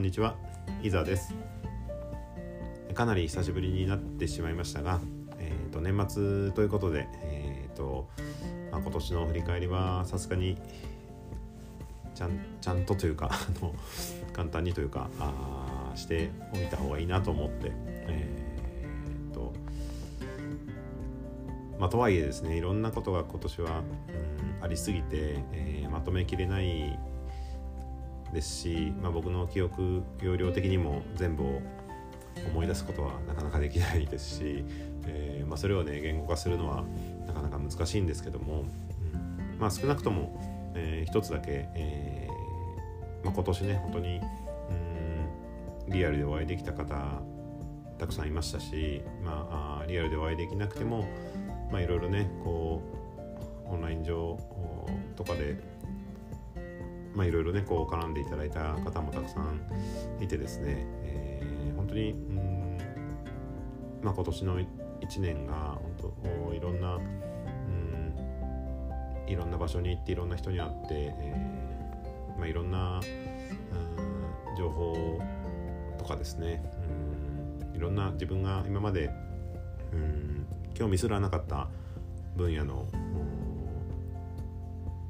んにちは伊沢です。かなり久しぶりになってしまいましたが、えーと、年末ということで、えーとまあ、今年の振り返りはさすがにちゃんちゃんとというか 簡単にというかあしておいた方がいいなと思って、えーとまあ、とはいえですねいろんなことが今年は、うん、ありすぎて、えー、まとめきれないですし、まあ、僕の記憶容量的にも全部を思い出すことはなかなかできないですし、えー、まあ、それをね言語化するのはなかなか難しいんですけども、まあ、少なくとも、えー、一つだけ、えー、まあ、今年ね本当にうんリアルでお会いできた方たくさんいましたし、まあ、リアルでお会いできなくてもいろいろねこうオンライン上とかでまあ、いろいろねこう絡んでいただいた方もたくさんいてですね、えー、本当にうん、まあ、今年の1年が本当いろんなうんいろんな場所に行っていろんな人に会って、えーまあ、いろんなうん情報とかですねうんいろんな自分が今までうん興味すらなかった分野の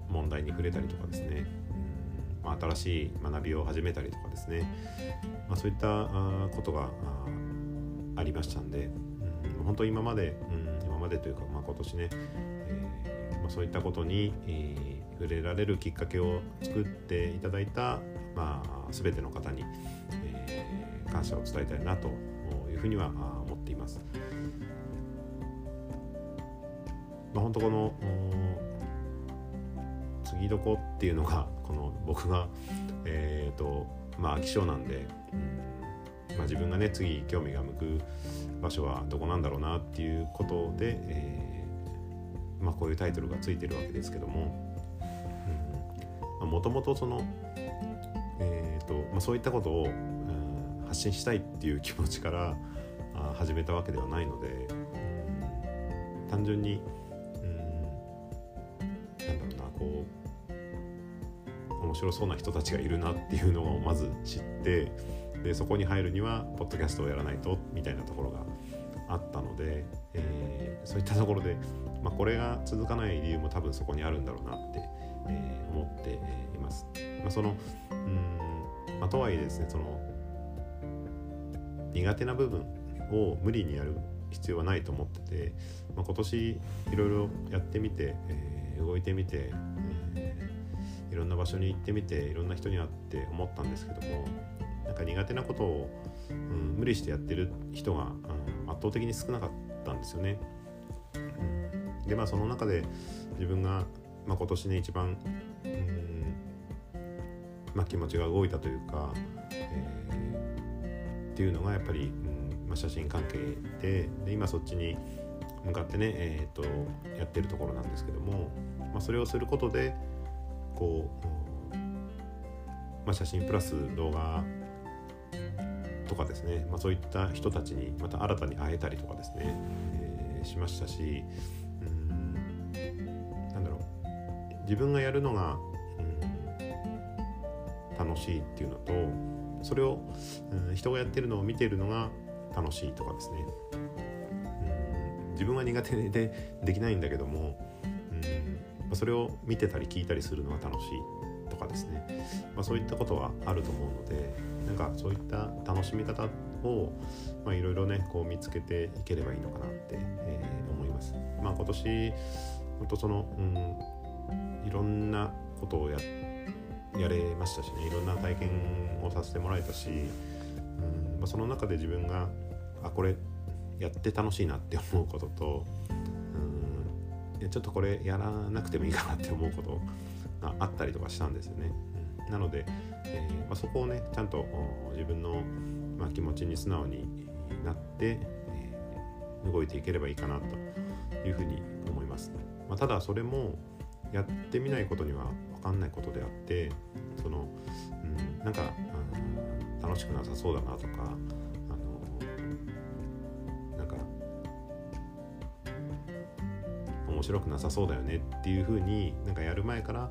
問題に触れたりとかですねまあ、新しい学びを始めたりとかですね、まあ、そういったことがありましたんで、うん、本当今まで、うん、今までというか、まあ、今年ね、えーまあ、そういったことに、えー、触れられるきっかけを作っていただいた、まあ、全ての方に、えー、感謝を伝えたいなというふうには思っています。まあ、本当この次どこっていうのが この僕がえっ、ー、とまあ飽き性なんで、うんまあ、自分がね次興味が向く場所はどこなんだろうなっていうことで、えー、まあ、こういうタイトルがついてるわけですけどももともとその、えーとまあ、そういったことを、うん、発信したいっていう気持ちからあ始めたわけではないので、単純に、うん、なんだろうなこう面白そうな人たちがいるなっていうのをまず知ってでそこに入るにはポッドキャストをやらないとみたいなところがあったので、えー、そういったところで、まあ、これが続かない理由も多分そこにあるんだろうなって、えー、思っています。まあ、そのうん、まあ、とはいえですねその苦手な部分を無理にやる必要はないと思ってて、まあ、今年いろいろやってみて、えー、動いてみて、いろんな場所に行ってみていろんな人に会って思ったんですけどもなんか苦手なことを、うん、無理してやってる人が、うん、圧倒的に少なかったんですよね。でまあその中で自分が、まあ、今年ね一番、うんまあ、気持ちが動いたというか、えー、っていうのがやっぱり、うんまあ、写真関係でで今そっちに向かってね、えーと、とやってるところなんですけども、まあ、それをすることで、こう、まあ、写真プラス動画とかですね、まあ、そういった人たちにまた新たに会えたりとかですね、えー、しましたし。うん。なんだろう。自分がやるのが、うん、楽しいっていうのとそれを、うん、人がやってるのを見てるのが楽しいとかですね。うん。自分は苦手でできないんだけどもそれを見てたり聞いたりするのが楽しいとかですね、まあ、そういったことはあると思うのでなんかそういった楽しみ方をいろいろねこう見つけていければいいのかなって、えー、思います。まあ、今年本当その、うん、いろんなことをややれましたしねいろんな体験をさせてもらえたし、うん、その中で自分があこれやって楽しいなって思うこととちょっとこれやらなくてもいいかなって思うことがあったりとかしたんですよね。なので、えー、まあ、そこをねちゃんと自分の、まあ、気持ちに素直になって、えー、動いていければいいかなというふうに思います。まあ、ただそれもやってみないことには分かんないことであってその、うん、なんか、うん、楽しくなさそうだなとか面白くなさそうだよねっていう風になんかやる前から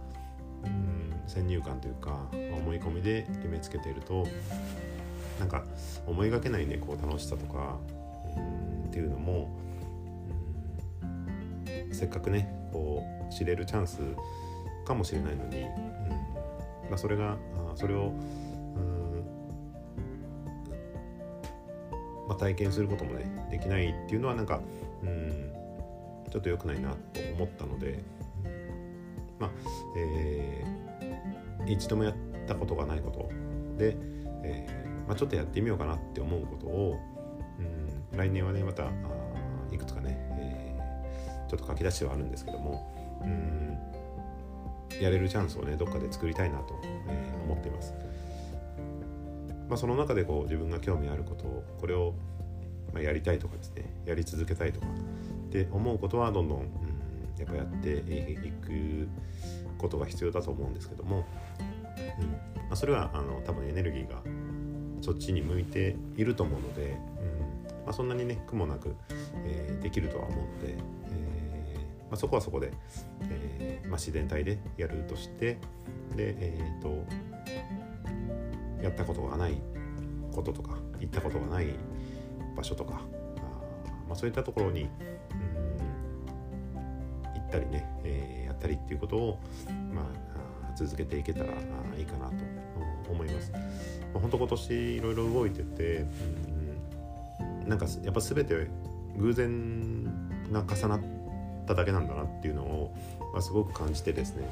うん先入観というか思い込みで決めつけているとなんか思いがけないねこう楽しさとかうんっていうのも、うん、せっかくねこう知れるチャンスかもしれないのに、うんまあ、それがあそれを、うんまあ、体験することもねできないっていうのはなんか、ちょっと良くないなと思ったので、まあえー、一度もやったことがないことで、えーまあ、ちょっとやってみようかなって思うことを、うん、来年はねまたいくつかね、えー、ちょっと書き出しはあるんですけども、うん、やれるチャンスをねどっかで作りたいなと、え、思っています。まあ、その中でこう自分が興味あることをこれをまやりたいとかですねやり続けたいとかって思うことはどんどん、うん、やっぱやっていくことが必要だと思うんですけども、うんまあ、それはあの多分エネルギーがそっちに向いていると思うので、うんまあ、そんなにね苦もなく、えー、できるとは思うので、えーまあ、そこはそこで、えーまあ、自然体でやるとしてで、えーと、やったことがないこととか行ったことがない場所とかあ、まあ、そういったところに、ったりね、えー、やったりっていうことを、まあ、続けていけたらいいかなと思います。まあ、本当今年いろいろ動いてて、うん、なんかやっぱ全て偶然が重なっただけなんだなっていうのを、まあ、すごく感じてですね、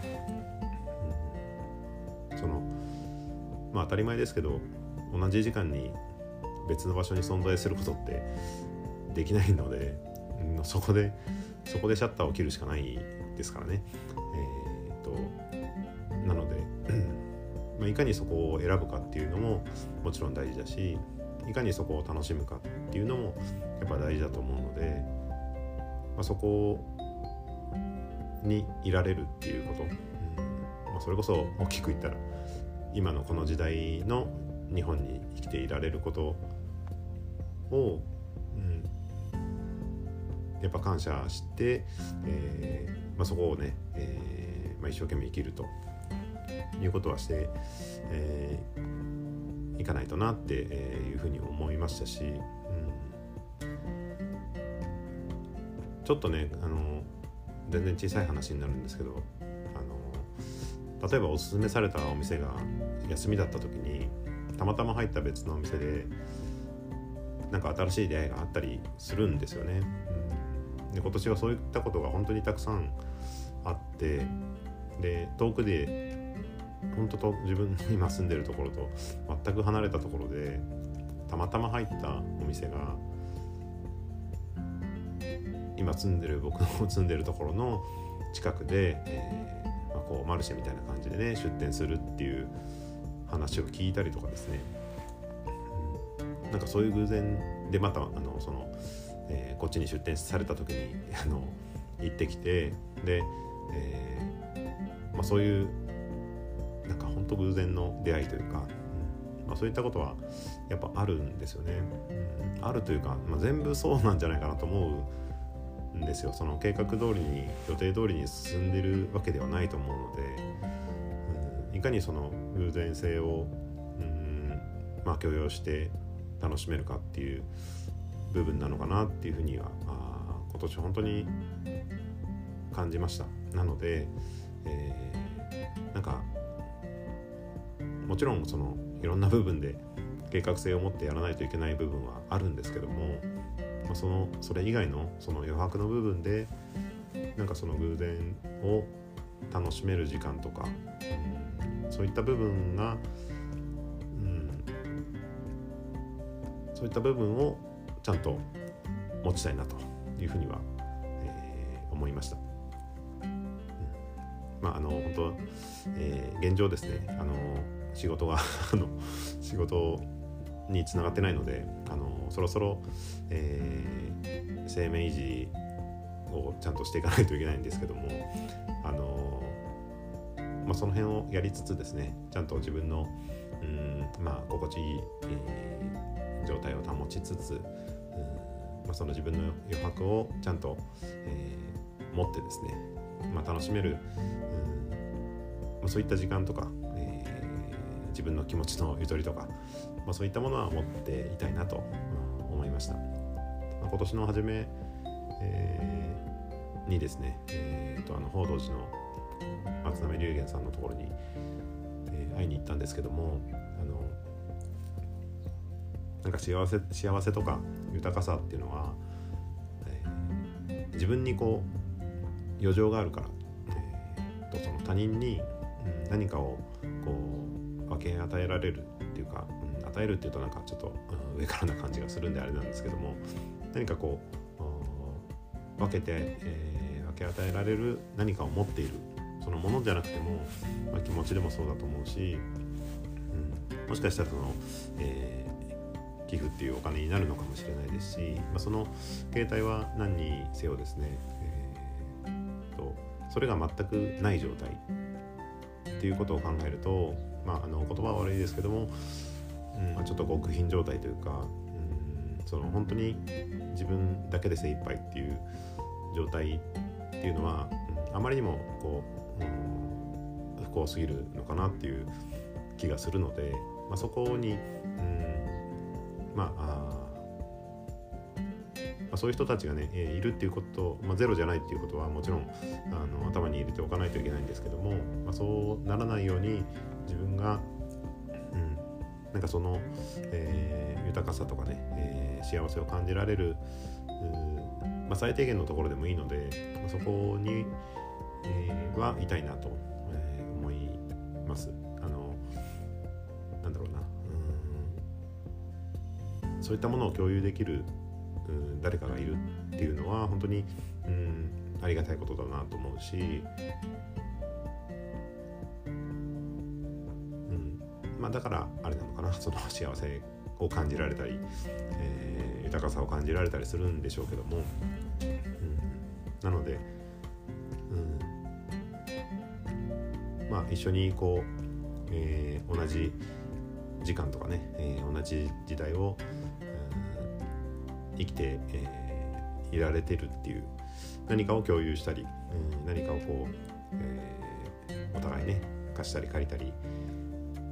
うん、そのまあ当たり前ですけど同じ時間に別の場所に存在することってできないので、うん、そこでそこでシャッターを切るしかないですからね。えー、っとなので まあ、いかにそこを選ぶかっていうのももちろん大事だしいかにそこを楽しむかっていうのもやっぱ大事だと思うので、まあ、そこにいられるっていうこと、うんまあ、それこそ大きく言ったら今のこの時代の日本に生きていられることを、やっぱ感謝して、えーまあ、そこをね、えーまあ、一生懸命生きるということはして、えー、いかないとなっていうふうに思いましたし、うん、ちょっとねあの全然小さい話になるんですけどあの例えばおすすめされたお店が休みだった時にたまたま入った別のお店でなんか新しい出会いがあったりするんですよね。で今年はそういったことが本当にたくさんあってで遠くで本当と自分の今住んでるところと全く離れたところでたまたま入ったお店が今住んでる僕の住んでるところの近くで、えー、まあ、こうマルシェみたいな感じでね出店するっていう話を聞いたりとかですね、うん、なんかそういう偶然でまたあのその、えー、こっちに出店された時に あの行ってきてで、えーまあ、そういうなんか本当偶然の出会いというか、うんまあ、そういったことはやっぱあるんですよね。うん、あるというか、まあ、全部そうなんじゃないかなと思うんですよ。その計画通りに予定通りに進んでるわけではないと思うので、うん、いかにその偶然性を、うんまあ、許容して楽しめるかっていう部分なのかなっていうふうにはあ今年本当に感じました。なので、えー、なんかもちろんそのいろんな部分で計画性を持ってやらないといけない部分はあるんですけども、まあ、そのそれ以外のその余白の部分でなんかその偶然を楽しめる時間とか、うん、そういった部分が、うん、そういった部分をちゃんと持ちたいなというふうには、えー、思いました。うん、まああの本当、えー、現状ですねあの仕事が あの仕事につながってないのであのそろそろ、えー、生命維持をちゃんとしていかないといけないんですけどもあの、まあ、その辺をやりつつですねちゃんと自分のうんまあ心地いい、えー、状態を保ちつつ、まあ、その自分の余白をちゃんと、えー、持ってですね、まあ、楽しめる、うんまそういった時間とか、えー、自分の気持ちのゆとりとか、まあ、そういったものは持っていたいなと思いました、まあ、今年の初め、えー、にですね、えーと、あの報道寺の松並龍玄さんのところに、えー、会いに行ったんですけどもなんか幸せ幸せとか豊かさっていうのは、えー、自分にこう余剰があるから、えー、とその他人に、うん、何かをこう分け与えられるっていうか、うん、与えるっていうとなんかちょっと、うん、上からな感じがするんであれなんですけども何かこう分けて、えー、分け与えられる何かを持っているそのものじゃなくても、まあ、気持ちでもそうだと思うし、うん、もしかしたらその、えー、寄付っていうお金になるのかもしれないですし、まあ、その携帯は何にせよですね、えー、とそれが全くない状態っていうことを考えると、まあ、あの言葉は悪いですけども、うんまあ、ちょっと極貧状態というか、うん、その本当に自分だけで精一杯っていう状態っていうのは、うん、あまりにもこう、うん、不幸すぎるのかなっていう気がするので、まあ、そこに、うん、まあまあ、そういう人たちがね、えー、いるっていうこと、まあ、ゼロじゃないっていうことはもちろんあの頭に入れておかないといけないんですけども、まあ、そうならないように自分が、うん、なんかその、えー、豊かさとかね、えー、幸せを感じられる、まあ、最低限のところでもいいので、まあ、そこに、えー、はいたいなと、そういったものを共有できるうん誰かがいるっていうのは本当にうんありがたいことだなと思うし、うんまあ、だからあれなのかな その幸せを感じられたり、えー、豊かさを感じられたりするんでしょうけども、うん、なので、うん、まあ一緒にこう、えー、同じ時間とかね、えー、同じ時代を、生きて、えー、いられてるっていう何かを共有したり、うん、何かをこう、えー、お互いね貸したり借りたり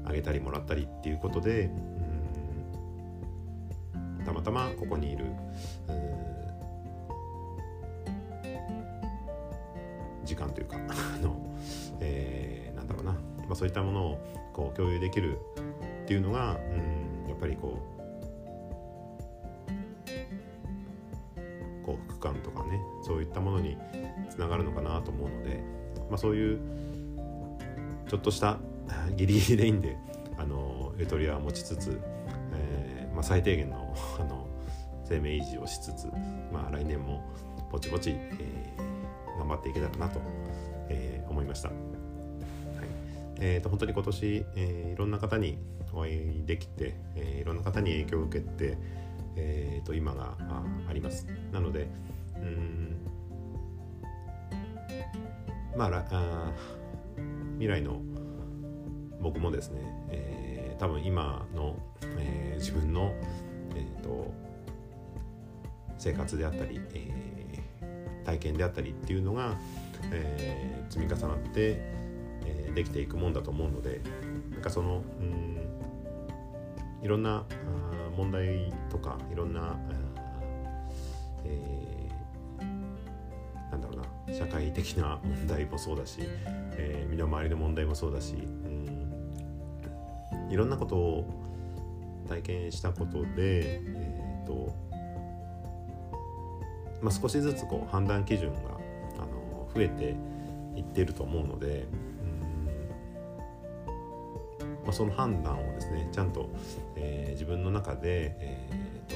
あげたりもらったりっていうことで、うん、たまたまここにいる、時間というかあ の、えー、なんだろうな、まあ、そういったものをこう共有できるっていうのが、うん、やっぱりこう感とかねそういったものにつながるのかなと思うので、まあ、そういうちょっとした ギリギリでいいんであのゆとりは持ちつつ、えー、まあ、最低限の あの生命維持をしつつ、まあ、来年もぼちぼち、えー、頑張っていけたらなと、えー、思いました。はいえーと、本当に今年、えー、いろんな方にお会いできて、えー、いろんな方に影響を受けて、えー、と今があります。なのでまああ未来の僕もですね、えー、多分今の、えー、自分の、えーと、生活であったり、えー、体験であったりっていうのが、えー、積み重なって、えー、できていくもんだと思うのでなんかそのうんいろんな問題とかいろんな、え社会的な問題もそうだし、えー、身の回りの問題もそうだし、うん、いろんなことを体験したことで、えーとまあ、少しずつこう判断基準があの増えていってると思うので、まあ、その判断をですねちゃんと、えー、自分の中で、えー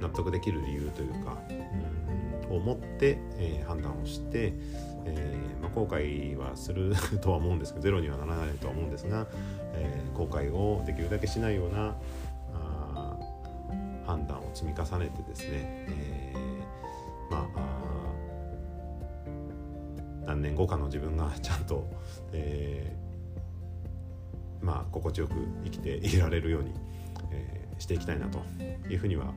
と、納得できる理由というか、うん、を持って、えー、判断をして、えーまあ、後悔はする とは思うんですけどゼロにはならないとは思うんですが、えー、後悔をできるだけしないようなあ判断を積み重ねてですね、えー、まあ何年後かの自分が ちゃんと、えー、まあ、心地よく生きていられるように、えー、していきたいなというふうには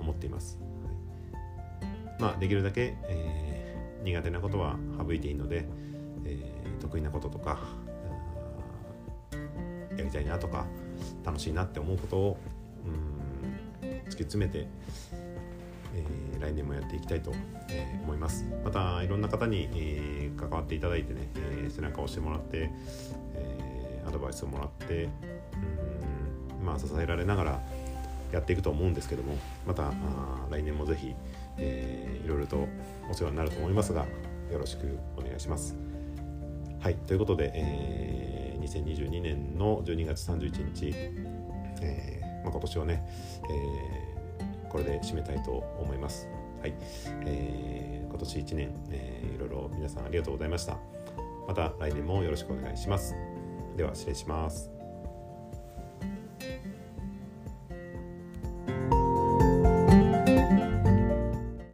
思っています。まあ、できるだけ、えー、苦手なことは省いていいので、えー、得意なこととかやりたいなとか楽しいなって思うことをうん突き詰めて、えー、来年もやっていきたいと、えー、思います。またいろんな方に、えー、関わっていただいてね、え背中を押してもらって、えアドバイスをもらってうんまあ支えられながらやっていくと思うんですけどもまた来年もぜひ、えー、いろいろとお世話になると思いますがよろしくお願いします。はいということで、えー、2022年の12月31日、えーまあ、今年をね、えー、これで締めたいと思います。はい、えー、今年1年、えー、いろいろ皆さんありがとうございました。また来年もよろしくお願いします。では失礼します。